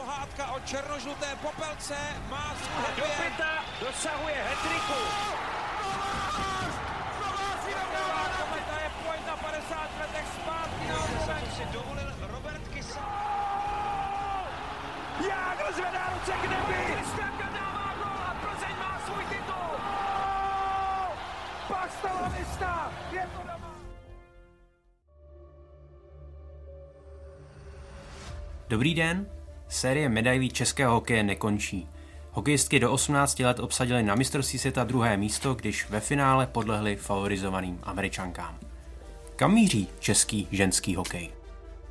pohádka o černožluté popelce má svůj Do pěta dosahuje hetriku. Kometa je pojď na 50 letech zpátky na si dovolil Robert Kysa. Jágr zvedá ruce k nebi! Kristianka dává gol a Plzeň má svůj titul. Pak stala lista! Je to doma! Dobrý den, série medailí českého hokeje nekončí. Hokejistky do 18 let obsadily na mistrovství světa druhé místo, když ve finále podlehly favorizovaným američankám. Kam míří český ženský hokej?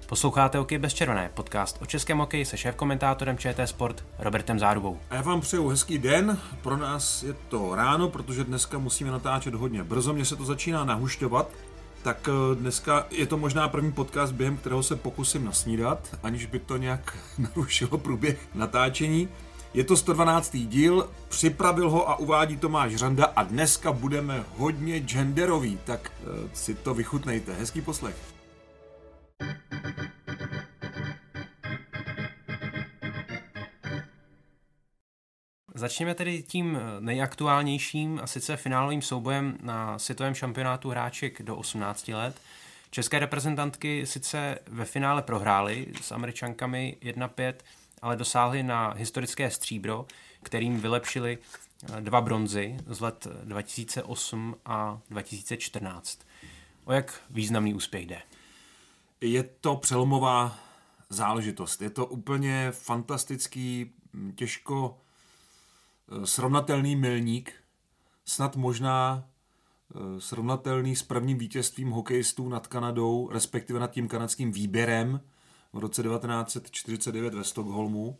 Posloucháte Hokej bez červené, podcast o českém hokeji se šéf-komentátorem ČT Sport Robertem Zárubou. A já vám přeju hezký den, pro nás je to ráno, protože dneska musíme natáčet hodně brzo, mně se to začíná nahušťovat, tak eh, dneska je to možná první podcast, během kterého se pokusím nasnídat, aniž by to nějak narušilo průběh natáčení. Je to 112. díl, připravil ho a uvádí Tomáš Řanda a dneska budeme hodně genderový, tak eh, si to vychutnejte. Hezký poslech. Začněme tedy tím nejaktuálnějším a sice finálovým soubojem na světovém šampionátu hráček do 18 let. České reprezentantky sice ve finále prohrály s američankami 1-5, ale dosáhly na historické stříbro, kterým vylepšili dva bronzy z let 2008 a 2014. O jak významný úspěch jde? Je to přelomová záležitost. Je to úplně fantastický, těžko eh, srovnatelný milník, snad možná eh, srovnatelný s prvním vítězstvím hokejistů nad Kanadou, respektive nad tím kanadským výběrem v roce 1949 ve Stockholmu,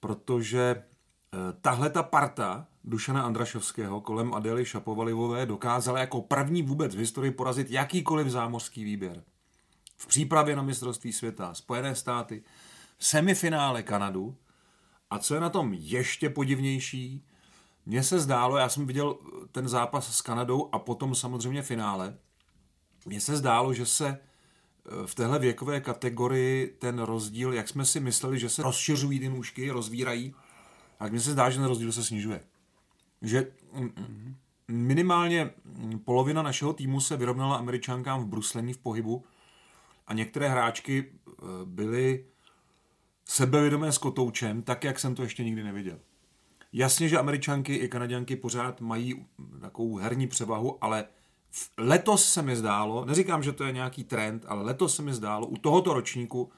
protože eh, tahle ta parta Dušana Andrašovského kolem Adely Šapovalivové dokázala jako první vůbec v historii porazit jakýkoliv zámořský výběr v přípravě na mistrovství světa Spojené státy, semifinále Kanadu. A co je na tom ještě podivnější, mně se zdálo, já jsem viděl ten zápas s Kanadou a potom samozřejmě finále, mně se zdálo, že se eh, v téhle věkové kategorii ten rozdíl, jak jsme si mysleli, že se rozšiřují ty nůžky, rozvírají, tak mně se zdá, že ten rozdíl se snižuje. Že mm, minimálně polovina našeho týmu se vyrovnala američankám v bruslení v pohybu, a některé hráčky eh, byly sebevědomé s kotoučem, tak jak jsem to ještě nikdy neviděl. Jasně, že američanky i kanaděnky pořád mají takovou herní převahu, ale letos se mi zdálo, neříkám, že to je nějaký trend, ale letos se mi zdálo u tohoto ročníku,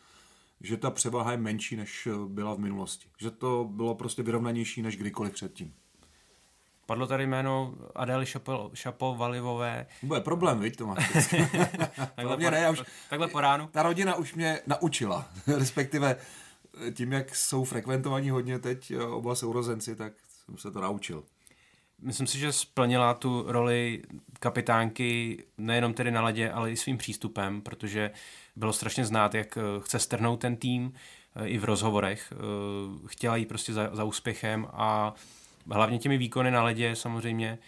že ta převaha je menší, než byla v minulosti. Že to bylo prostě vyrovnanější než kdykoliv předtím. Padlo tady jméno Adély Šapovalivové. Bude problém, viď, to máš. takhle, mě ne, já už, takhle po ránu. Ta rodina už mě naučila, respektive tím, jak jsou frekventovaní hodně teď oba sourozenci, tak jsem se to naučil. Myslím si, že splnila tu roli kapitánky nejenom tedy na ledě, ale i svým přístupem, protože bylo strašně znát, jak chce strhnout ten tým i v rozhovorech. Chtěla jít prostě za, za úspěchem a hlavně těmi výkony na ledě samozřejmě,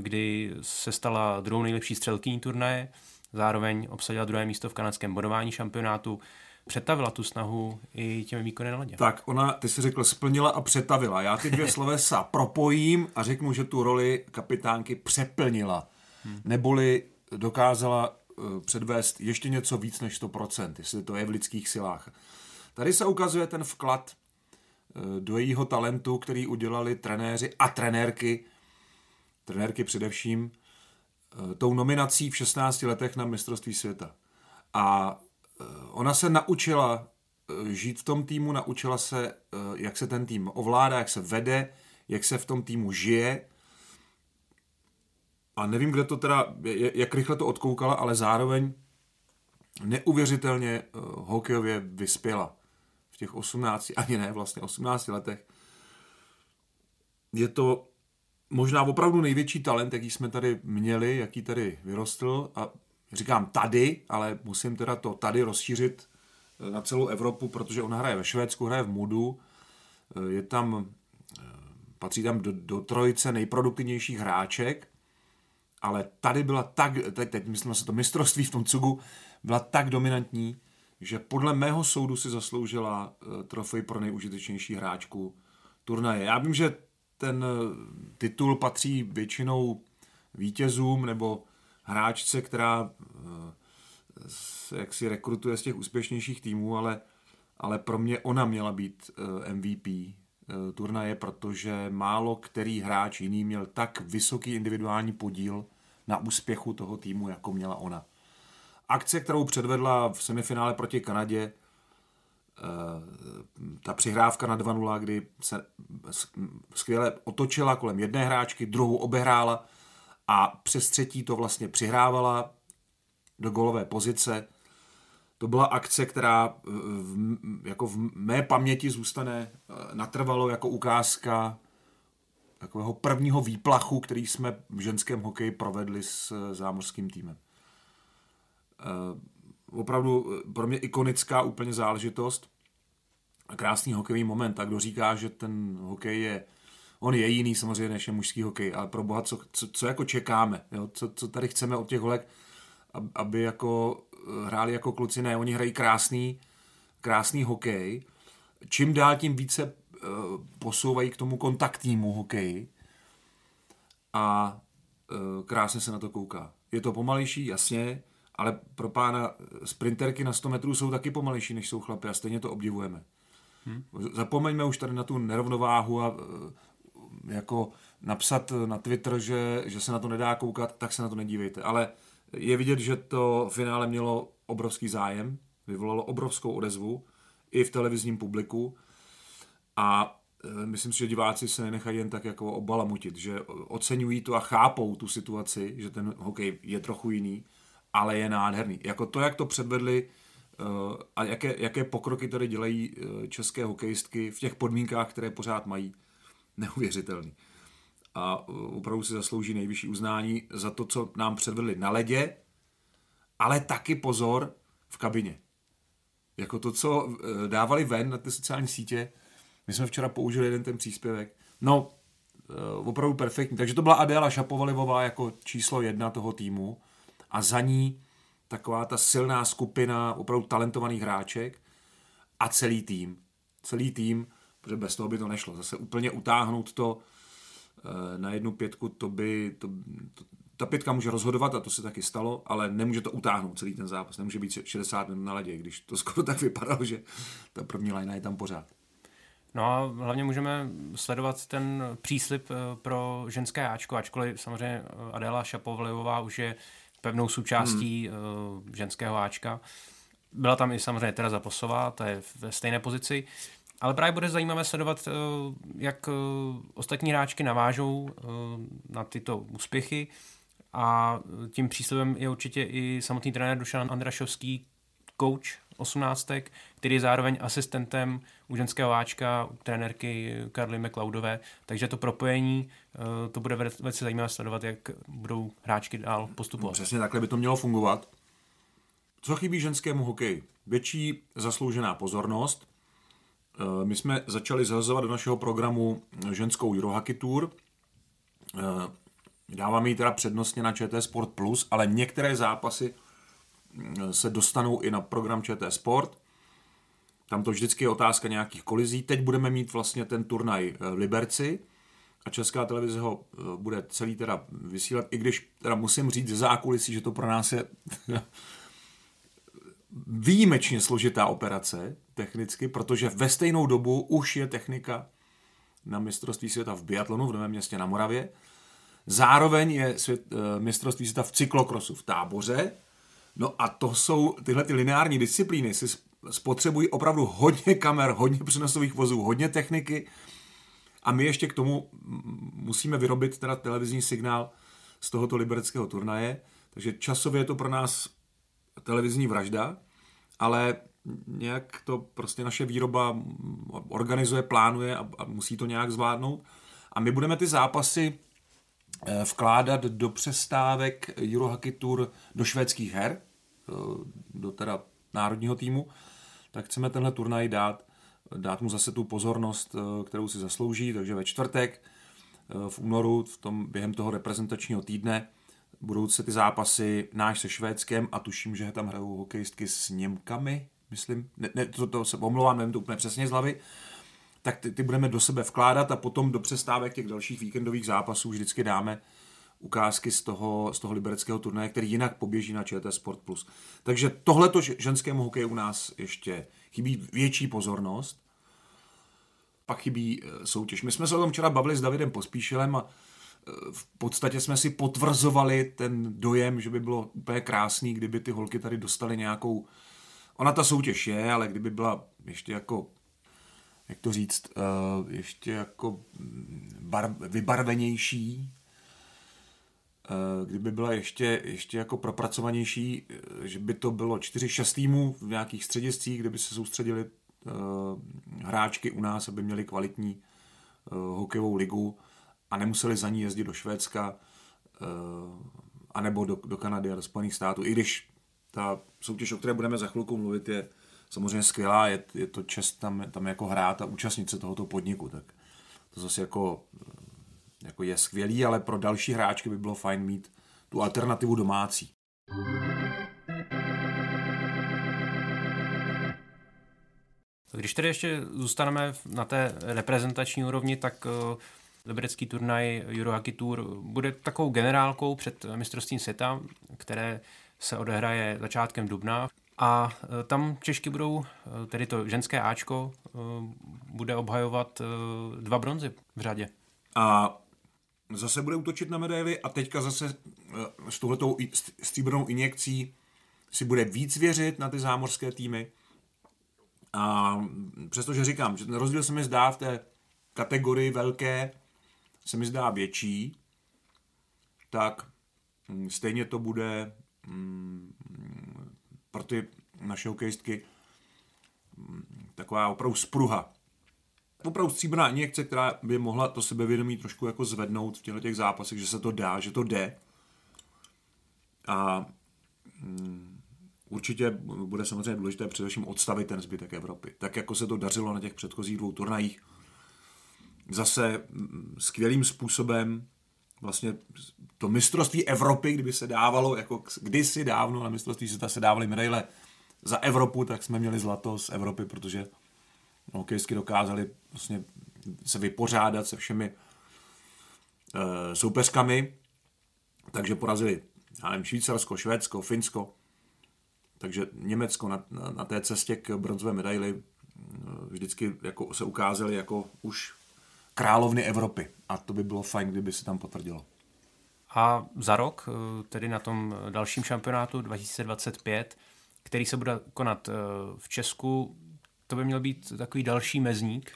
kdy se stala druhou nejlepší střelkyní turnaje, zároveň obsadila druhé místo v kanadském bodování šampionátu, přetavila tu snahu i těmi výkony na ledě. Tak, ona, ty si řekl, splnila a přetavila. Já ty dvě slovesa propojím a řeknu, že tu roli kapitánky přeplnila. Hmm. Neboli dokázala uh, předvést ještě něco víc než 100%, jestli to je v lidských silách. Tady se ukazuje ten vklad do jejího talentu, který udělali trenéři a trenérky, trenérky především, tou nominací v 16 letech na mistrovství světa. A ona se naučila žít v tom týmu, naučila se, jak se ten tým ovládá, jak se vede, jak se v tom týmu žije. A nevím, kde to teda, jak rychle to odkoukala, ale zároveň neuvěřitelně hokejově vyspěla těch 18, ani ne, vlastně 18 letech. Je to možná opravdu největší talent, jaký jsme tady měli, jaký tady vyrostl a říkám tady, ale musím teda to tady rozšířit eh, na celou Evropu, protože ona hraje ve Švédsku, hraje v Mudu, eh, je tam, eh, patří tam do, do trojice nejproduktivnějších hráček, ale tady byla tak, teď, teď myslím se to mistrovství v tom cugu, byla tak dominantní, že podle mého soudu si zasloužila trofej pro nejužitečnější hráčku turnaje. Já vím, že ten titul patří většinou vítězům nebo hráčce, která jak si rekrutuje z těch úspěšnějších týmů, ale, ale pro mě ona měla být MVP turnaje, protože málo který hráč jiný měl tak vysoký individuální podíl na úspěchu toho týmu, jako měla ona. Akce, kterou předvedla v semifinále proti Kanadě, eh, ta přihrávka na 2-0, kdy se skvěle otočila kolem jedné hráčky, druhou obehrála a přes třetí to vlastně přihrávala do golové pozice. To byla akce, která v, jako v mé paměti zůstane eh, natrvalo jako ukázka takového prvního výplachu, který jsme v ženském hokeji provedli s eh, zámořským týmem. Eh, opravdu eh, pro mě ikonická úplně záležitost a krásný hokejový moment. A kdo říká, že ten hokej je, on je jiný samozřejmě než je mužský hokej, ale pro boha, co, co, co jako čekáme, jo? Co, co tady chceme od těch holek, aby jako hráli jako kluci, ne, oni hrají krásný, krásný hokej. Čím dál tím více Eh, posouvají k tomu kontaktnímu hokeji a eh, krásně se na to kouká. Je to pomalejší, jasně, ale pro pána sprinterky na 100 metrů jsou taky pomalejší, než jsou chlapy a stejně to obdivujeme. Hmm. Zapomeňme už tady na tu nerovnováhu a eh, jako napsat na Twitter, že, že se na to nedá koukat, tak se na to nedívejte. Ale je vidět, že to finále mělo obrovský zájem, vyvolalo obrovskou odezvu i v televizním publiku a e, myslím si, že diváci se nenechají jen tak jako obalamutit, že oceňují to a chápou tu situaci, že ten hokej je trochu jiný, ale je nádherný. Jako to, jak to předvedli e, a jaké, jaké pokroky tady dělají e, české hokejistky v těch podmínkách, které pořád mají, neuvěřitelný. A opravdu si zaslouží nejvyšší uznání za to, co nám předvedli na ledě, ale taky pozor v kabině. Jako to, co dávali ven na ty sociální sítě, my jsme včera použili jeden ten příspěvek. No, uh, opravdu perfektní. Takže to byla Adéla Šapovalivová jako číslo jedna toho týmu a za ní taková ta silná skupina opravdu talentovaných hráček a celý tým. Celý tým, protože bez toho by to nešlo. Zase úplně utáhnout to uh, na jednu pětku, to by, to, to, ta pětka může rozhodovat a to se taky stalo, ale nemůže to utáhnout celý ten zápas. Nemůže být 60 minut na ledě, když to skoro tak vypadalo, že ta první lajna je tam pořád. No a hlavně můžeme sledovat ten příslip eh, pro ženské Ačko, ačkoliv samozřejmě eh, Adela Šapovlivová už je pevnou součástí hmm. ženského Ačka. Byla tam i samozřejmě Tereza Posová, ta je ve stejné pozici. Ale právě bude zajímavé sledovat, jak ostatní hráčky navážou na tyto úspěchy a tím příslibem je určitě i samotný trenér Dušan Andrašovský, coach 18, který je zároveň asistentem u ženského váčka, u trenérky Karly McLeodové, takže to propojení, eh, to bude velice zajímavé sledovat, jak budou hráčky dál postupovat. Přesně takhle by to mělo fungovat. Co chybí ženskému hokeji? Větší zasloužená pozornost. Eh, my jsme začali zahazovat do našeho programu ženskou Eurohockey Tour. Eh, dáváme ji teda přednostně na ČT Sport Plus, ale některé zápasy se dostanou i na program ČT Sport. Tam to vždycky je otázka nějakých kolizí. Teď budeme mít vlastně ten turnaj v Liberci a Česká televize ho eh, bude celý teda vysílat, i když teda musím říct ze zákulisí, že to pro nás je výjimečně složitá operace technicky, protože ve stejnou dobu už je technika na mistrovství světa v biatlonu v Novém městě na Moravě. Zároveň je svět, eh, mistrovství světa v cyklokrosu v táboře, No a to jsou tyhle ty lineární disciplíny, si spotřebují opravdu hodně kamer, hodně přenosových vozů, hodně techniky. A my ještě k tomu musíme vyrobit teda televizní signál z tohoto libereckého turnaje, takže časově je to pro nás televizní vražda, ale nějak to prostě naše výroba organizuje, plánuje a, a musí to nějak zvládnout. A my budeme ty zápasy eh, vkládat do přestávek Eurohockey Tour do švédských her, Eh, do teda národního týmu, tak chceme tenhle turnaj dát, dát mu zase tu pozornost, eh, kterou si zaslouží, takže ve čtvrtek v únoru, v tom, během toho reprezentačního týdne, budou se ty zápasy náš se Švédskem a tuším, že tam hrajou hokejistky s Němkami, myslím, ne, ne, to, to se omlouvám, nevím to úplně přesně z hlavy, tak ty, ty budeme do sebe vkládat a potom do přestávek těch dalších víkendových zápasů vždycky dáme ukázky z toho, z toho libereckého turnaje, který jinak poběží na ČT Sport+. Plus. Takže tohleto ženskému hokeji u nás ještě chybí větší pozornost, pak chybí eh, soutěž. My jsme se o tom včera bavili s Davidem Pospíšilem a v podstatě jsme si potvrzovali ten dojem, že by bylo úplně krásný, kdyby ty holky tady dostaly nějakou... Ona ta soutěž je, ale kdyby byla ještě jako jak to říct, eh, ještě jako mm, bar, vybarvenější, kdyby byla ještě, ještě jako propracovanější, že by to bylo 4-6 týmů v nějakých střediscích, kde by se soustředili Eh, hráčky u nás, aby měli kvalitní eh, hokejovou ligu a nemuseli za ní jezdit do Švédska eh, anebo do, do Kanady a do Spojených států. I když ta soutěž, o které budeme za chvilku mluvit, je samozřejmě skvělá, je, je to čest tam, tam jako hrát a účastnit se tohoto podniku, tak to zase jako, jako je skvělý, ale pro další hráčky by bylo fajn mít tu alternativu domácí. Když tedy ještě zůstaneme na té reprezentační úrovni, tak eh, liberecký turnaj Eurohockey Tour bude takovou generálkou před mistrovstvím světa, které se odehraje začátkem dubna. A eh, tam Češky budou, eh, tedy to ženské Ačko, bude obhajovat dva bronzy v řadě. A zase bude útočit na medaily a teďka zase s touhletou stříbrnou injekcí si bude víc věřit na ty zámořské týmy a přestože říkám, že ten rozdíl se mi zdá v té kategorii velké, se mi zdá větší, tak mm, stejně to bude mm, pro ty naše hokejistky mm, taková opravdu spruha. Opravdu stříbrná injekce, která by mohla to sebevědomí trošku jako zvednout v těchto těch zápasech, že se to dá, že to jde. A Určitě bude samozřejmě důležité především odstavit ten zbytek Evropy. Tak jako se to dařilo na těch předchozích dvou turnajích. Zase skvělým způsobem vlastně to mistrovství Evropy, kdyby se dávalo, jako kdysi dávno na mistrovství světa se dávaly medaile za Evropu, tak jsme měli zlato z Evropy, protože hokejsky dokázali vlastně se vypořádat se všemi e, soupeřkami, takže porazili já nevím, Švýcarsko, Švédsko, Finsko, takže Německo na, na, na té cestě k bronzové medaili eh, vždycky jako se ukázali jako už královny Evropy. A to by bylo fajn, kdyby se tam potvrdilo. A za rok, eh, tedy na tom dalším šampionátu 2025, který se bude konat eh, v Česku, to by měl být takový další mezník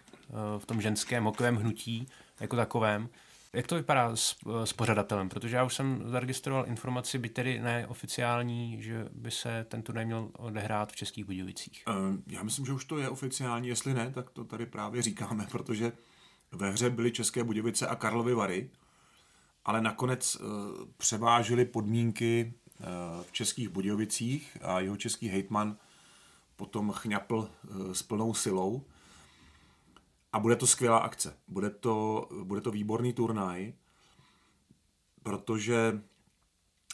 v tom ženském hokejovém hnutí jako takovém. Jak to vypadá s, s pořadatelem? Protože já už jsem zaregistroval informaci, by tedy neoficiální, že by se ten turnaj měl odehrát v Českých Budějovicích. Já myslím, že už to je oficiální, jestli ne, tak to tady právě říkáme, protože ve hře byly České Budějovice a Karlovy Vary, ale nakonec uh, převážily podmínky uh, v Českých Budějovicích a jeho český hejtman potom chňapl uh, s plnou silou a bude to skvělá akce. Bude to, bude to výborný turnaj, protože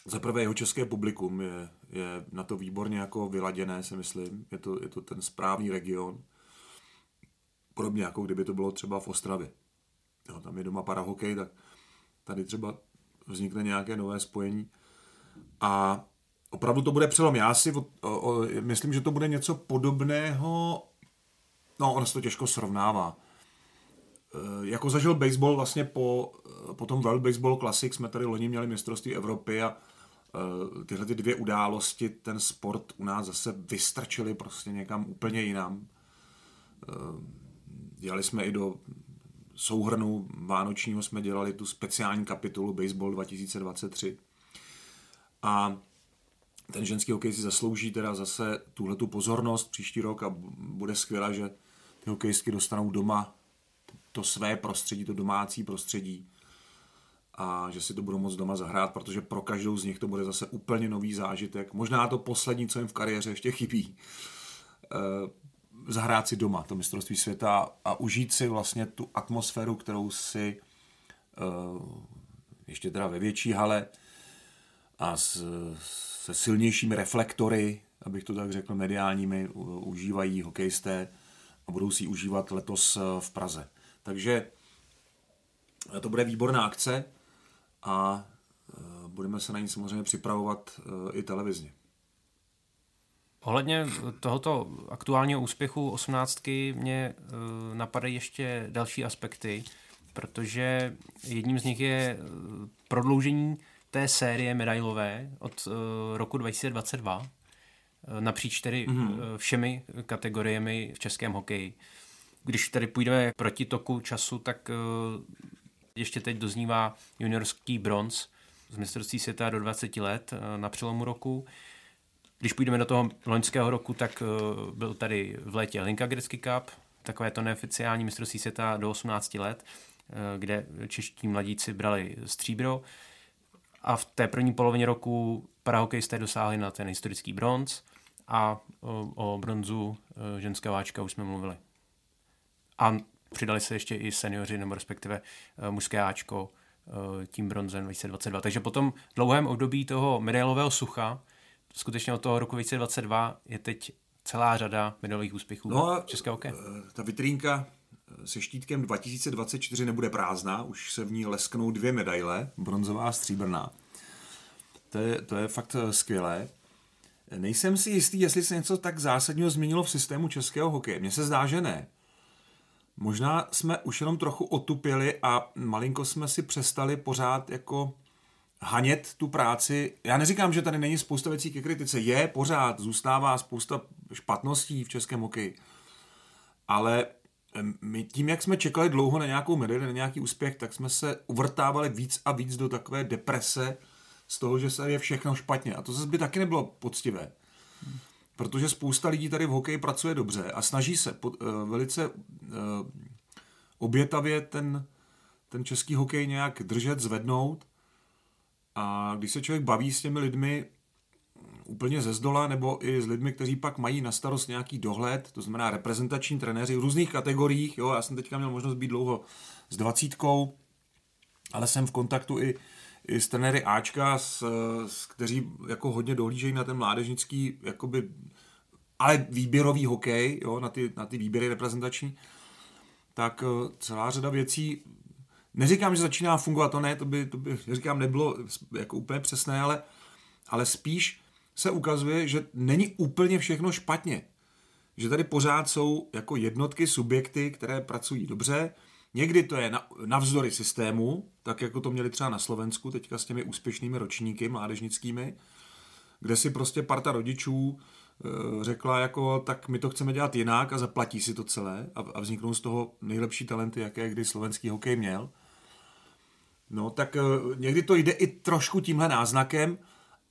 za prvé jeho české publikum je, je na to výborně jako vyladěné, si myslím. Je to, je to ten správný region. Podobně jako kdyby to bylo třeba v Ostravě. Jo, tam je doma parahokej, tak tady třeba vznikne nějaké nové spojení. A opravdu to bude přelom. Já si o, o, myslím, že to bude něco podobného. No, ono se to těžko srovnává Eh, jako zažil baseball vlastně po, eh, po tom World Baseball Classic jsme tady loni měli mistrovství Evropy a uh, tyhle ty dvě události ten sport u nás zase vystrčili prostě někam úplně jinam. Uh, dělali jsme i do souhrnu vánočního jsme dělali tu speciální kapitolu Baseball 2023 a ten ženský hokej si zaslouží teda zase tuhle tu pozornost příští rok a bude skvělé, že ty hokejistky dostanou doma to své prostředí, to domácí prostředí a že si to budou moc doma zahrát, protože pro každou z nich to bude zase úplně nový zážitek. Možná to poslední, co jim v kariéře ještě chybí. Eh, zahrát si doma to mistrovství světa a užít si vlastně tu atmosféru, kterou si eh, ještě teda ve větší hale a s, se silnějšími reflektory abych to tak řekl, mediálními užívají hokejisté a budou si ji užívat letos v Praze. Takže to bude výborná akce a budeme se na ní samozřejmě připravovat i televizně. Ohledně tohoto aktuálního úspěchu 18. mě napadají ještě další aspekty, protože jedním z nich je prodloužení té série medailové od roku 2022 napříč tedy mm-hmm. všemi kategoriemi v českém hokeji. Když tady půjdeme proti toku času, tak ještě teď doznívá juniorský bronz z mistrovství světa do 20 let na přelomu roku. Když půjdeme do toho loňského roku, tak uh, byl tady v létě Linka Gretzky Cup, takové to neoficiální mistrovství světa do 18 let, uh, kde čeští mladíci brali stříbro. A v té první polovině roku parahokejisté dosáhli na ten historický bronz a o, o bronzu ženského Ačka už jsme mluvili. A přidali se ještě i seniori, nebo respektive mužské Ačko tím bronzem 2022. Takže po tom dlouhém období toho medailového sucha skutečně od toho roku 2022 je teď celá řada medailových úspěchů no a českého hokeje. Eh, ta vitrínka eh, se štítkem 2024 nebude prázdná, už se v ní lesknou dvě medaile, bronzová a stříbrná. To je, to je fakt eh, skvělé. Nejsem si jistý, jestli se něco tak zásadního změnilo v systému českého hokeje. Mně se zdá, že ne. Možná jsme už jenom trochu otupěli a malinko jsme si přestali pořád jako hanět tu práci. Já neříkám, že tady není spousta věcí ke kritice. Je, pořád, zůstává spousta špatností v českém hokeji. Ale my tím, jak jsme čekali dlouho na nějakou medaili, na nějaký úspěch, tak jsme se uvrtávali víc a víc do takové deprese z toho, že se je všechno špatně. A to zase by taky nebylo poctivé. Protože spousta lidí tady v hokeji pracuje dobře a snaží se pod, uh, velice uh, obětavě ten, ten český hokej nějak držet, zvednout a když se člověk baví s těmi lidmi úplně ze zdola, nebo i s lidmi, kteří pak mají na starost nějaký dohled, to znamená reprezentační trenéři v různých kategoriích, jo, já jsem teďka měl možnost být dlouho s dvacítkou, ale jsem v kontaktu i, i s trenéry Ačka, s, s, kteří jako hodně dohlížejí na ten mládežnický, jakoby, ale výběrový hokej, jo, na, ty, na ty výběry reprezentační, tak eh, celá řada věcí Neříkám, že začíná fungovat, to ne, to by, to by říkám, nebylo jako úplně přesné, ale, ale spíš se ukazuje, že není úplně všechno špatně. Že tady pořád jsou jako jednotky, subjekty, které pracují dobře. Někdy to je navzdory systému, tak jako to měli třeba na Slovensku, teďka s těmi úspěšnými ročníky mládežnickými, kde si prostě parta rodičů eh, řekla jako, tak my to chceme dělat jinak a zaplatí si to celé a, a vzniknou z toho nejlepší talenty, jaké kdy slovenský hokej měl. No tak eh, někdy to jde i trošku tímhle náznakem,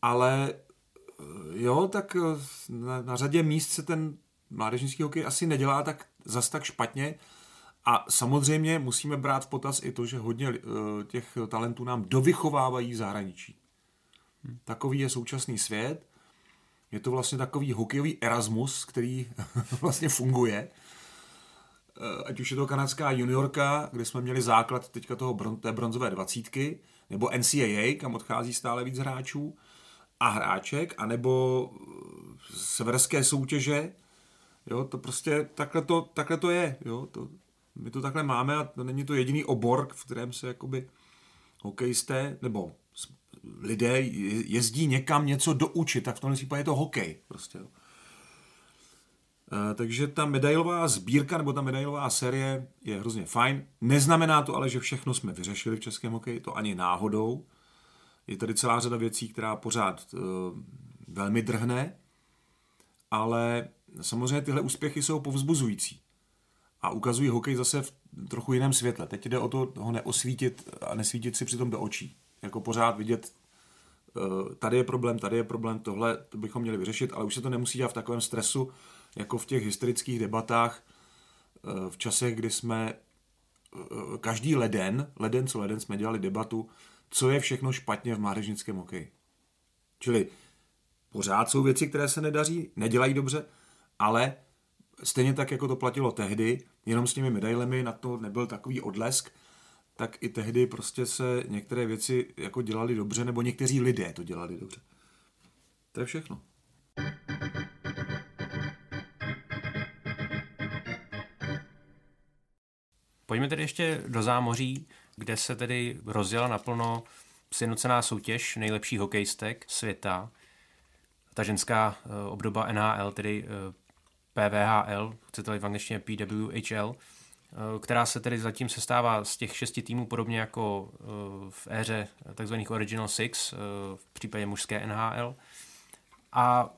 ale eh, jo, tak eh, na, na řadě míst se ten mládežnický hokej asi nedělá tak zas tak špatně a samozřejmě musíme brát v potaz i to, že hodně těch talentů nám dovychovávají zahraničí. Takový je současný svět. Je to vlastně takový hokejový Erasmus, který vlastně funguje ať už je to kanadská juniorka, kde jsme měli základ teďka toho bron, té bronzové dvacítky, nebo NCAA, kam odchází stále víc hráčů a hráček, anebo eh, severské soutěže, jo, to prostě takhle to, takhle to je, jo, to, my to takhle máme a to není to jediný obor, v kterém se jakoby hokejisté, nebo lidé jezdí někam něco doučit, tak v tomhle případě je to hokej, prostě, jo. Eh, takže ta medailová sbírka nebo ta medailová série je hrozně fajn. Neznamená to ale, že všechno jsme vyřešili v českém hokeji, to ani náhodou. Je tady celá řada věcí, která pořád uh, velmi drhne, ale samozřejmě tyhle úspěchy jsou povzbuzující a ukazují hokej zase v trochu jiném světle. Teď jde o to ho neosvítit a nesvítit si přitom do očí. Jako pořád vidět, uh, tady je problém, tady je problém, tohle to bychom měli vyřešit, ale už se to nemusí dělat v takovém stresu, jako v těch historických debatách eh, v časech, kdy jsme eh, každý leden, leden co leden jsme dělali debatu, co je všechno špatně v mládežnickém hokeji. Čili pořád jsou věci, které se nedaří, nedělají dobře, ale stejně tak, jako to platilo tehdy, jenom s těmi medailemi na to nebyl takový odlesk, tak i tehdy prostě se některé věci jako dělali dobře, nebo někteří lidé to dělali dobře. To je všechno. Pojďme tedy ještě do zámoří, kde se tedy rozjela naplno sjednocená soutěž nejlepších hokejistek světa. Ta ženská eh, obdoba NHL, tedy eh, PVHL, chcete v angličtině PWHL, eh, která se tedy zatím sestává z těch šesti týmů, podobně jako v éře tzv. Original Six v případě mužské NHL. A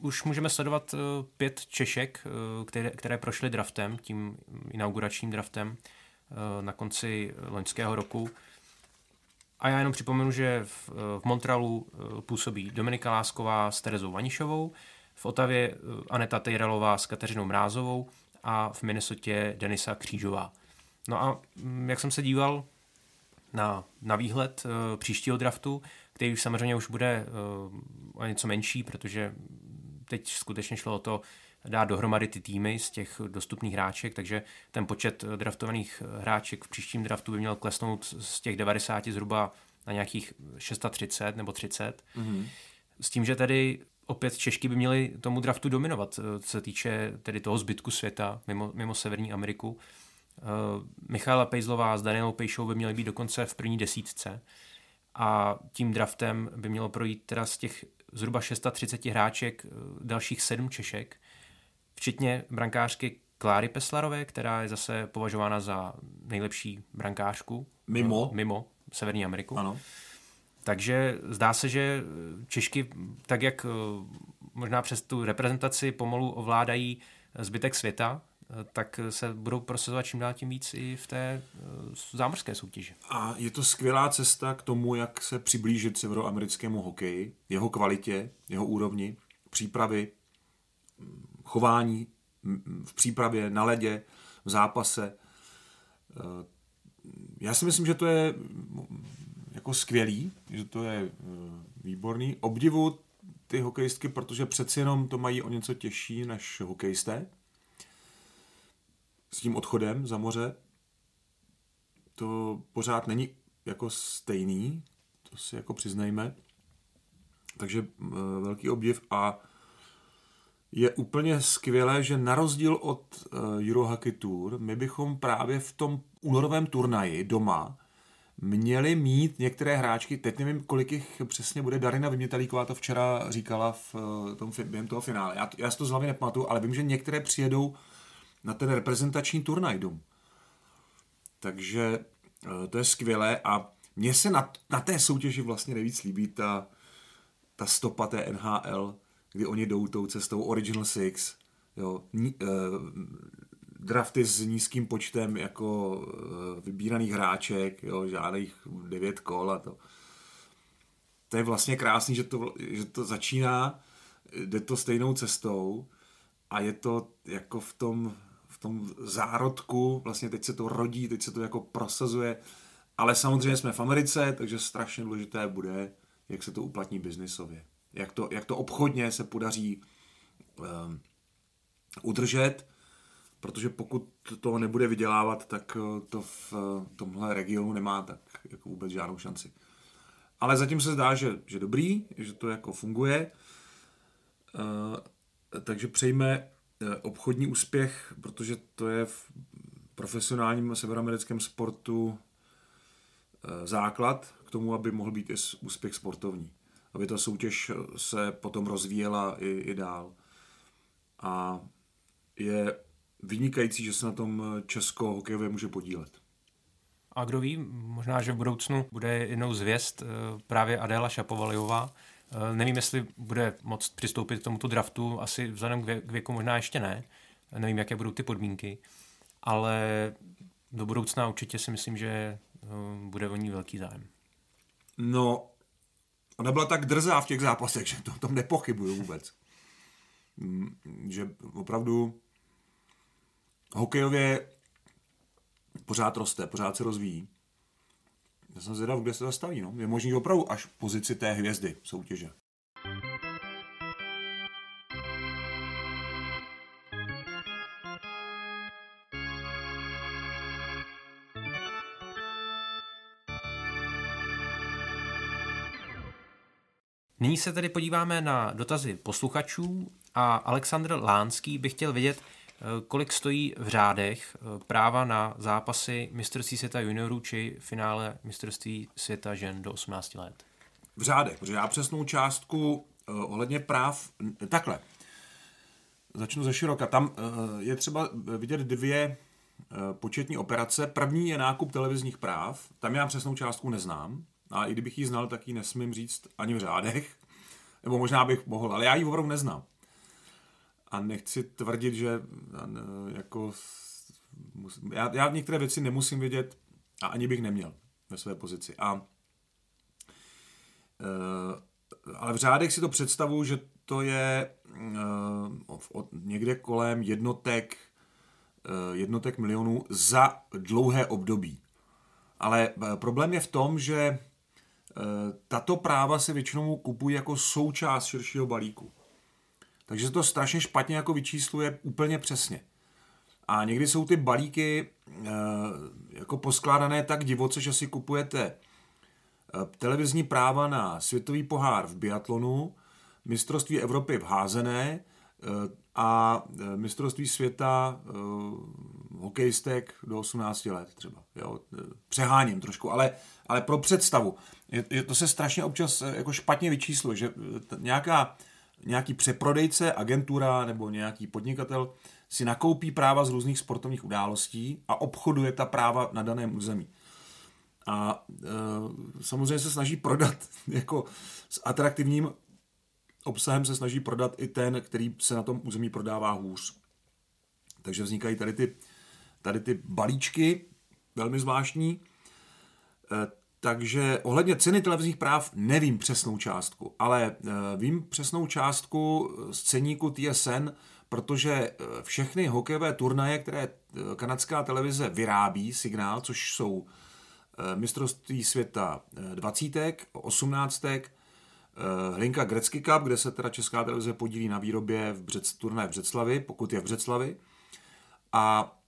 už můžeme sledovat pět Češek, které, které prošly draftem, tím inauguračním draftem na konci loňského roku. A já jenom připomenu, že v, v Montrealu eh, působí Dominika Lásková s Terezou Vanišovou, v Otavě eh, Aneta Tejralová s Kateřinou Mrázovou a v Minnesotě Denisa Křížová. No a mm, jak jsem se díval na, na výhled příštího draftu, který už samozřejmě už bude o něco menší, protože teď skutečně šlo o to dát dohromady ty týmy z těch dostupných hráček, takže ten počet draftovaných hráček v příštím draftu by měl klesnout z těch 90 zhruba na nějakých 630 nebo 30. Mm-hmm. S tím, že tedy opět Češky by měly tomu draftu dominovat, co se týče tedy toho zbytku světa mimo, mimo Severní Ameriku. Uh, Michála Pejzlová s Danielou Pejšou by měly být dokonce v první desítce a tím draftem by mělo projít teda z těch zhruba 630 hráček eh, dalších sedm Češek, včetně brankářky Kláry Peslarové, která je zase považována za nejlepší brankářku. Mimo. Mimo Severní Ameriku. Ano. Takže zdá se, že Češky, tak jak eh, možná přes tu reprezentaci pomalu ovládají zbytek světa, eh, tak se budou prosazovat čím dál tím víc i v té eh, zámořské soutěži. A je to skvělá cesta k tomu, jak se přiblížit severoamerickému hokeji, jeho kvalitě, jeho úrovni, přípravy, chování v přípravě, na ledě, v zápase. Eh, já si myslím, že to je jako skvělý, že to je eh, výborný. Obdivu ty hokejistky, protože přeci jenom to mají o něco těžší než hokejisté. S tím odchodem za moře to pořád není jako stejný, to si jako přiznejme. Takže eh, velký obdiv a je úplně skvělé, že na rozdíl od Eurohockey Tour, my bychom právě v tom únorovém turnaji doma měli mít některé hráčky, teď nevím, kolik jich přesně bude, Darina Vymětalíková to včera říkala v uh, tom, během toho finále. Já, já si to z hlavy nepamatuju, ale vím, že některé přijedou na ten reprezentační turnaj dům. Takže uh, to je skvělé a mně se na, na té soutěži vlastně nejvíc líbí ta, ta stopa té NHL, kdy oni jdou tou cestou Original Six, jo, ní, uh, drafty s nízkým počtem jako uh, vybíraných hráček, jo, žádných devět kol a to. To je vlastně krásný, že to, že to začíná, jde to stejnou cestou a je to jako v tom, tom zárodku, vlastně teď se to rodí, teď se to jako prosazuje, ale samozřejmě jsme v Americe, takže strašně důležité bude, jak se to uplatní biznisově jak to, jak to obchodně se podaří um, udržet, protože pokud to nebude vydělávat, tak eh, to v uh, tomhle regionu nemá tak jako vůbec žádnou šanci. Ale zatím se zdá, že, že dobrý, že to jako funguje. Uh, takže přejme obchodní úspěch, protože to je v profesionálním severoamerickém sportu uh, základ k tomu, aby mohl být i úspěch sportovní aby ta soutěž se potom rozvíjela i, i dál. A je vynikající, že se na tom Česko hokejové může podílet. A kdo ví, možná, že v budoucnu bude jednou zvěst eh, právě Adéla Šapovalijová. Eh, nevím, jestli bude moct přistoupit k tomuto draftu, asi vzhledem k věku možná ještě ne. Nevím, jaké budou ty podmínky, ale do budoucna určitě si myslím, že eh, bude o ní velký zájem. No, ona byla tak drzá v těch zápasech, že to tom nepochybuju vůbec. Mm, že opravdu hokejově pořád roste, pořád se rozvíjí. Já jsem zvědav, kde se zastaví. No. Je možný opravdu až pozici té hvězdy soutěže. Nyní se tedy podíváme na dotazy posluchačů a Aleksandr Lánský by chtěl vědět, kolik stojí v řádech práva na zápasy mistrovství světa juniorů či finále mistrovství světa žen do 18 let? V řádech, protože já přesnou částku ohledně práv, takhle, začnu ze široka. Tam je třeba vidět dvě početní operace. První je nákup televizních práv, tam já přesnou částku neznám, a i kdybych ji znal, tak ji nesmím říct ani v řádech. Nebo možná bych mohl, ale já ji opravdu neznám. A nechci tvrdit, že jako já, já některé věci nemusím vědět a ani bych neměl ve své pozici. A e, ale v řádech si to představuji, že to je uh, od někde kolem jednotek, uh, jednotek milionů za dlouhé období. Ale problém je v tom, že tato práva se většinou kupují jako součást širšího balíku. Takže se to strašně špatně jako vyčísluje úplně přesně. A někdy jsou ty balíky e, jako poskládané tak divoce, že si kupujete e, televizní práva na světový pohár v biatlonu, mistrovství Evropy v házené e, a mistrovství světa hokejistek do 18 let třeba. Jo. Přeháním trošku, ale, ale pro představu. Je, je, to se strašně občas eh, jako špatně vyčísluje, že eh, t- nějaká, nějaký přeprodejce, agentura nebo nějaký podnikatel si nakoupí práva z různých sportovních událostí a obchoduje ta práva na daném území. A e, samozřejmě se snaží prodat jako s atraktivním obsahem se snaží prodat i ten, který se na tom území prodává hůř. Takže vznikají tady ty tady ty balíčky, velmi zvláštní. Eh, takže ohledně ceny televizních práv nevím přesnou částku, ale eh, vím přesnou částku z ceníku TSN, protože eh, všechny hokejové turnaje, které kanadská televize vyrábí, signál, což jsou mistrovství světa 20, 18, Hlinka Grecky Cup, kde se teda česká televize podílí na výrobě v Břec, turnaje v Břeclavi, pokud je v Břeclavi, a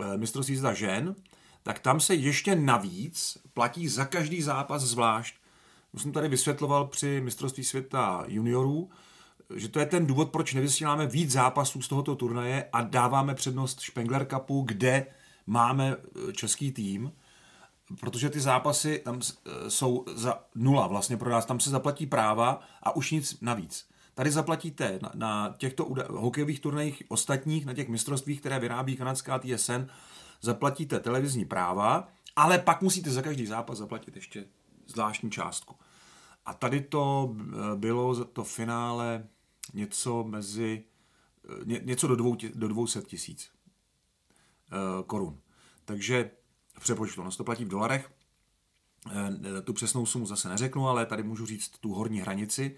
Eh, mistrovství světa žen, tak tam se ještě navíc platí za každý zápas zvlášť. Už jsem tady vysvětloval při mistrovství světa juniorů, že to je ten důvod, proč nevysíláme víc zápasů z tohoto turnaje a dáváme přednost Spengler Cupu, kde máme eh, český tým, protože ty zápasy tam eh, jsou za nula vlastně pro nás, tam se zaplatí práva a už nic navíc. Tady zaplatíte na, na těchto hokejových turnajích ostatních, na těch mistrovstvích, které vyrábí kanadská TSN, zaplatíte televizní práva, ale pak musíte za každý zápas zaplatit ještě zvláštní částku. A tady to eh, bylo to finále něco mezi, eh, ně, něco do, dvou, do 200 tisíc uh, korun. Takže v přepočtu, no to platí v dolarech, tu přesnou sumu zase neřeknu, ale tady můžu říct tu horní hranici,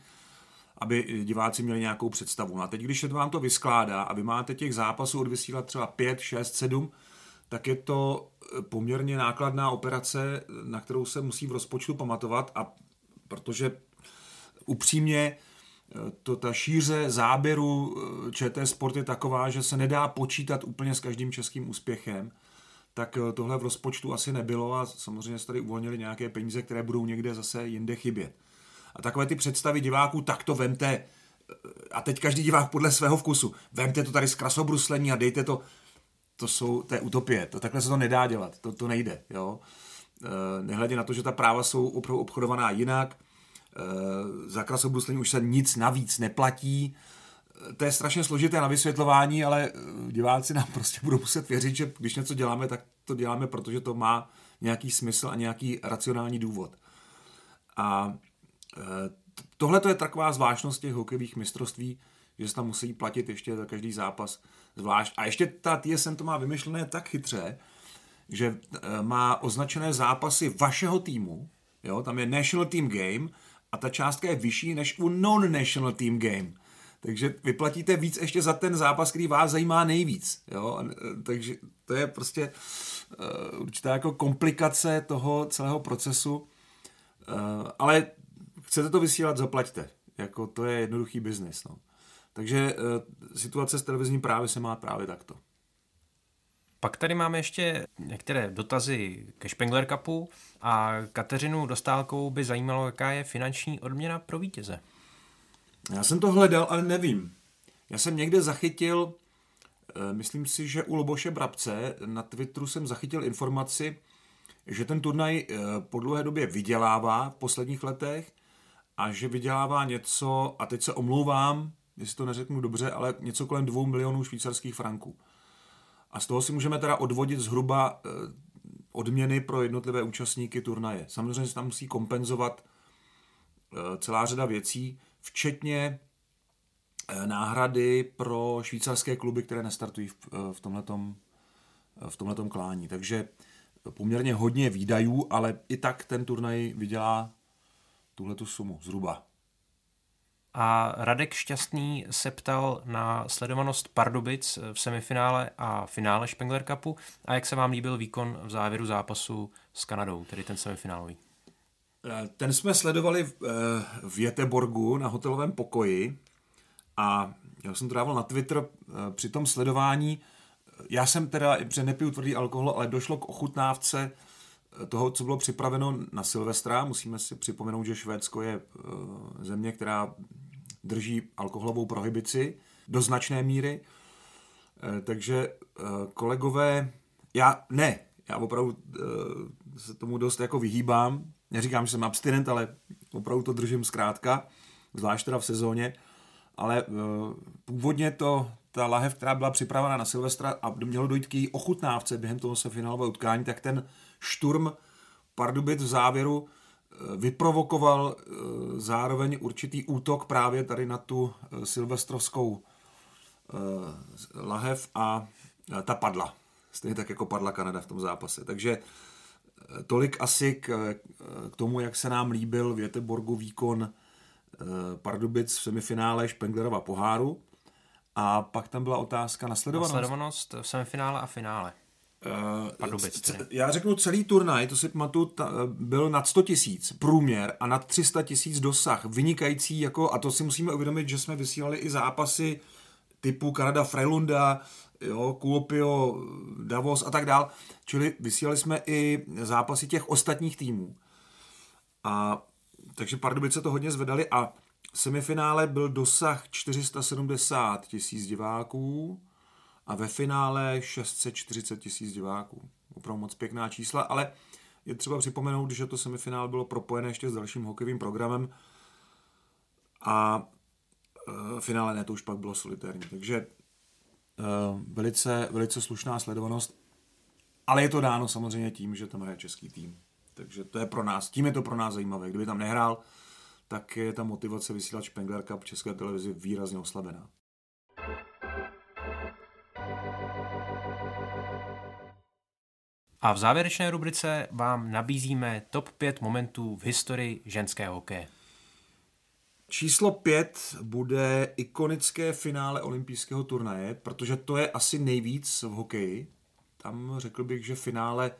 aby diváci měli nějakou představu. No a teď, když se vám to vyskládá a vy máte těch zápasů odvysílat třeba 5, 6, 7, tak je to eh, poměrně nákladná operace, na kterou se musí v rozpočtu pamatovat a protože upřímně eh, to, ta šíře záběru eh, ČT Sport je taková, že se nedá počítat úplně s každým českým úspěchem, tak tohle v rozpočtu asi nebylo a samozřejmě se tady uvolnili nějaké peníze, které budou někde zase jinde chybět. A takové ty představy diváků, tak to vemte, a teď každý divák podle svého vkusu, vemte to tady z krasobruslení a dejte to, to jsou, to je utopie, to takhle se to nedá dělat, to, to nejde, jo. E, nehledě na to, že ta práva jsou opravdu obchodovaná jinak, e, za krasobruslení už se nic navíc neplatí, e, to je strašně složité na vysvětlování, ale diváci nám prostě budou muset věřit, že když něco děláme, tak to děláme, protože to má nějaký smysl a nějaký racionální důvod. A Eh, tohle to je taková zvláštnost těch hokejových mistrovství, že se tam musí platit ještě za každý zápas zvlášť. A ještě ta TSN to má vymyšlené tak chytře, že eh, má označené zápasy vašeho týmu, jo, tam je National Team Game a ta částka je vyšší než u Non-National Team Game. Takže vyplatíte víc ještě za ten zápas, který vás zajímá nejvíc. Jo? Eh, takže to je prostě uh, určitá jako komplikace toho celého procesu. Ale chcete to vysílat, zaplaťte. Jako to je jednoduchý biznis. No. Takže e, situace s televizním právě se má právě takto. Pak tady máme ještě některé dotazy ke Spengler Cupu a Kateřinu Dostálkou by zajímalo, jaká je finanční odměna pro vítěze. Já jsem to hledal, ale nevím. Já jsem někde zachytil Eh, myslím si, že u Loboše Brabce na Twitteru jsem zachytil informaci, že ten turnaj eh, po dlouhé době vydělává v posledních letech a že vydělává něco, a teď se omlouvám, jestli to neřeknu dobře, ale něco kolem dvou milionů švýcarských franků. A z toho si můžeme teda odvodit zhruba odměny pro jednotlivé účastníky turnaje. Samozřejmě se tam musí kompenzovat celá řada věcí, včetně Eh, náhrady pro švýcarské kluby, které nestartují v, eh, v tomhletom, v tomhletom klání. Takže poměrně hodně výdajů, ale i tak ten turnaj vydělá tuhletu sumu zhruba. A Radek Šťastný se ptal na sledovanost Pardubic v semifinále a finále Spengler Cupu a jak se vám líbil výkon v závěru zápasu s Kanadou, tedy ten semifinálový. Eh, ten jsme sledovali v, Jeteborgu na hotelovém pokoji a já jsem to dával na Twitter eh, při tom sledování. Já jsem teda, protože nepiju tvrdý alkohol, ale došlo k ochutnávce eh, toho, co bylo připraveno na Silvestra. Musíme si připomenout, že Švédsko je eh, země, která drží alkoholovou prohibici do značné míry. Takže kolegové, já ne, já opravdu se tomu dost jako vyhýbám. Neříkám, že jsem abstinent, ale opravdu to držím zkrátka, zvlášť teda v sezóně ale původně to, ta lahev, která byla připravena na Silvestra a mělo dojít k její ochutnávce během toho se finálového utkání, tak ten šturm Pardubic v závěru vyprovokoval uh, zároveň určitý útok právě tady na tu silvestrovskou lahev a ta padla. Stejně tak, jako padla Kanada v tom zápase. Takže tolik asi k, k tomu, jak se nám líbil v Jeteborgu výkon Eh, Pardubic v semifinále Špenglerova poháru. A pak tam byla otázka na sledovanost. sledovanost v semifinále a finále. Uh, Pardubic, já řeknu celý turnaj, to si pamatuju, ta, byl nad 100 tisíc průměr a nad 300 tisíc dosah. Vynikající, jako, a to si musíme uvědomit, že jsme vysílali i zápasy typu Kanada Freilunda, jo, Kuopio, Davos a tak dál. Čili vysílali jsme i zápasy těch ostatních týmů. A takže Pardubice to hodně zvedali a v semifinále byl dosah 470 tisíc diváků a ve finále 640 tisíc diváků. Opravdu moc pěkná čísla, ale je třeba připomenout, že to semifinále bylo propojené ještě s dalším hokejovým programem a e, finále ne, to už pak bylo solitérní. Takže e, velice, velice slušná sledovanost, ale je to dáno samozřejmě tím, že tam hraje český tým. Takže to je pro nás, tím je to pro nás zajímavé. Kdyby tam nehrál, tak je ta motivace vysílat Spengler Cup v České televizi výrazně oslabená. A v závěrečné rubrice vám nabízíme top 5 momentů v historii ženského hokeje. Číslo 5 bude ikonické finále olympijského turnaje, protože to je asi nejvíc v hokeji. Tam řekl bych, že finále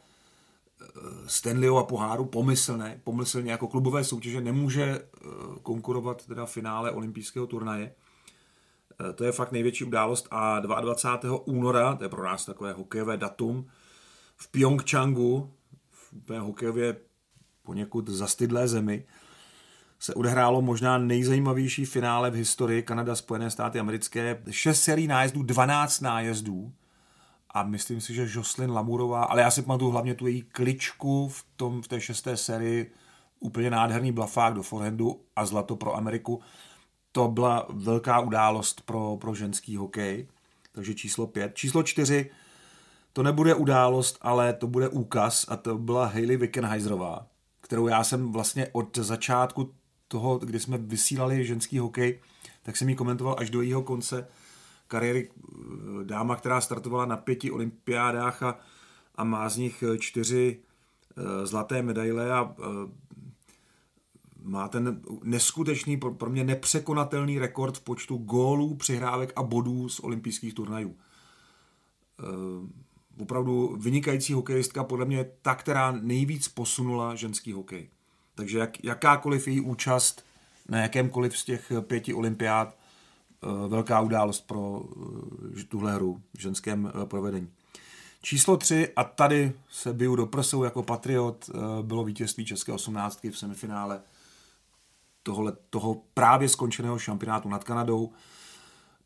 Stanleyova poháru pomyslné, pomyslně jako klubové soutěže nemůže eh, konkurovat teda finále olympijského turnaje. Eh, to je fakt největší událost a 22. února, to je pro nás takové hokejové datum, v Pyeongchangu, v úplně hokejově poněkud zastydlé zemi, se odehrálo možná nejzajímavější finále v historii Kanada, Spojené státy americké. 6 sérií nájezdů, 12 nájezdů, a myslím si, že Jocelyn Lamurová, ale já si pamatuju hlavně tu její kličku v, tom, v té šesté sérii, úplně nádherný blafák do forehandu a zlato pro Ameriku. To byla velká událost pro, pro ženský hokej, takže číslo pět. Číslo čtyři, to nebude událost, ale to bude úkaz a to byla Hayley Wickenheiserová, kterou já jsem vlastně od začátku toho, kdy jsme vysílali ženský hokej, tak jsem ji komentoval až do jeho konce kariéry dáma, která startovala na pěti olympiádách a, a má z nich čtyři eh, zlaté medaile a má ten neskutečný, pro mě nepřekonatelný rekord v počtu gólů, přihrávek a bodů z olympijských turnajů. Opravdu vynikající hokejistka, podle mě ta, která nejvíc posunula ženský hokej. Takže jak, jakákoliv její účast na jakémkoliv z těch pěti olympiád Eh, velká událost pro eh, tuhle hru v ženském eh, provedení. Číslo 3, a tady se biju do prsou jako patriot, bylo vítězství České 18 v semifinále tohle, toho právě skončeného šampionátu nad Kanadou.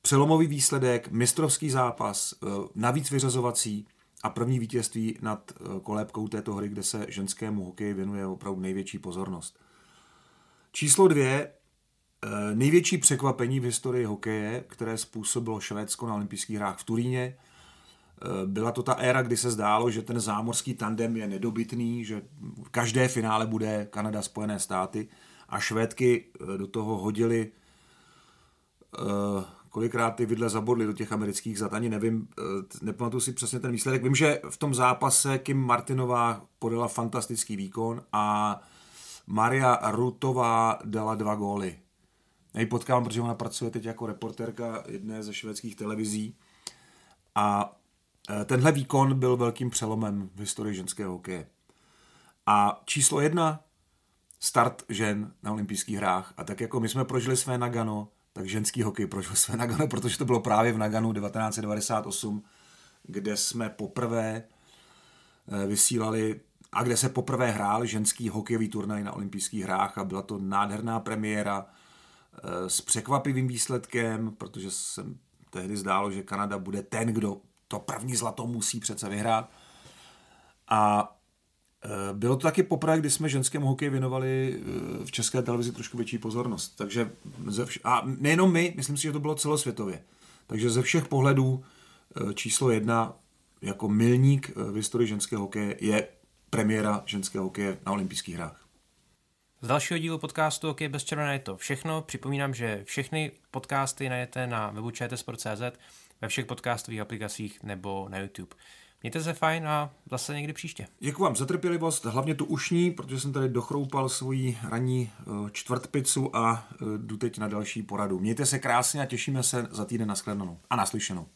přelomový výsledek, mistrovský zápas, navíc vyřazovací a první vítězství nad eh, kolébkou této hry, kde se ženskému hokeji věnuje opravdu největší pozornost. Číslo dvě, eh, největší překvapení v historii hokeje, které způsobilo Švédsko na olympijských hrách v Turíně. Byla to ta éra, kdy se zdálo, že ten zámořský tandem je nedobytný, že v každé finále bude Kanada, Spojené státy a Švédky do toho hodili kolikrát ty vidle zabodly do těch amerických zad, ani nevím, eh, nepamatuju si přesně ten výsledek. Vím, že v tom zápase Kim Martinová podala fantastický výkon a Maria Rutová dala dva góly. Já ji potkám, protože ona pracuje teď jako reportérka jedné ze švédských televizí a eh, tenhle výkon byl velkým přelomem v historii ženského hokeje. A číslo jedna, start žen na olympijských hrách. A tak jako my jsme prožili své Nagano, tak ženský hokej prožil své Nagano, protože to bylo právě v Naganu 1998, kde jsme poprvé eh, vysílali a kde se poprvé hrál ženský hokejový turnaj na olympijských hrách a byla to nádherná premiéra eh, s překvapivým výsledkem, protože se tehdy zdálo, že Kanada bude ten, kdo to první zlato musí přece vyhrát. A bylo to taky poprvé, kdy jsme ženskému hokeji věnovali eh, v české televizi trošku větší pozornost. Takže ze vš- a nejenom my, myslím si, že to bylo celosvětově. Takže ze všech pohledů eh, číslo jedna jako milník v historii ženského hokeje je premiéra ženského hokeje na olympijských hrách. Z dalšího dílu podcastu Hokej bez červené je to všechno. Připomínám, že všechny podcasty najdete na webu ve všech podcastových aplikacích nebo na YouTube. Mějte se fajn a zase někdy příště. Děkuji vám za trpělivost, hlavně tu ušní, protože jsem tady dochroupal svoji ranní eh, čtvrtpicu a eh, jdu teď na další poradu. Mějte se krásně a těšíme se za týden na shledanou a naslyšenou.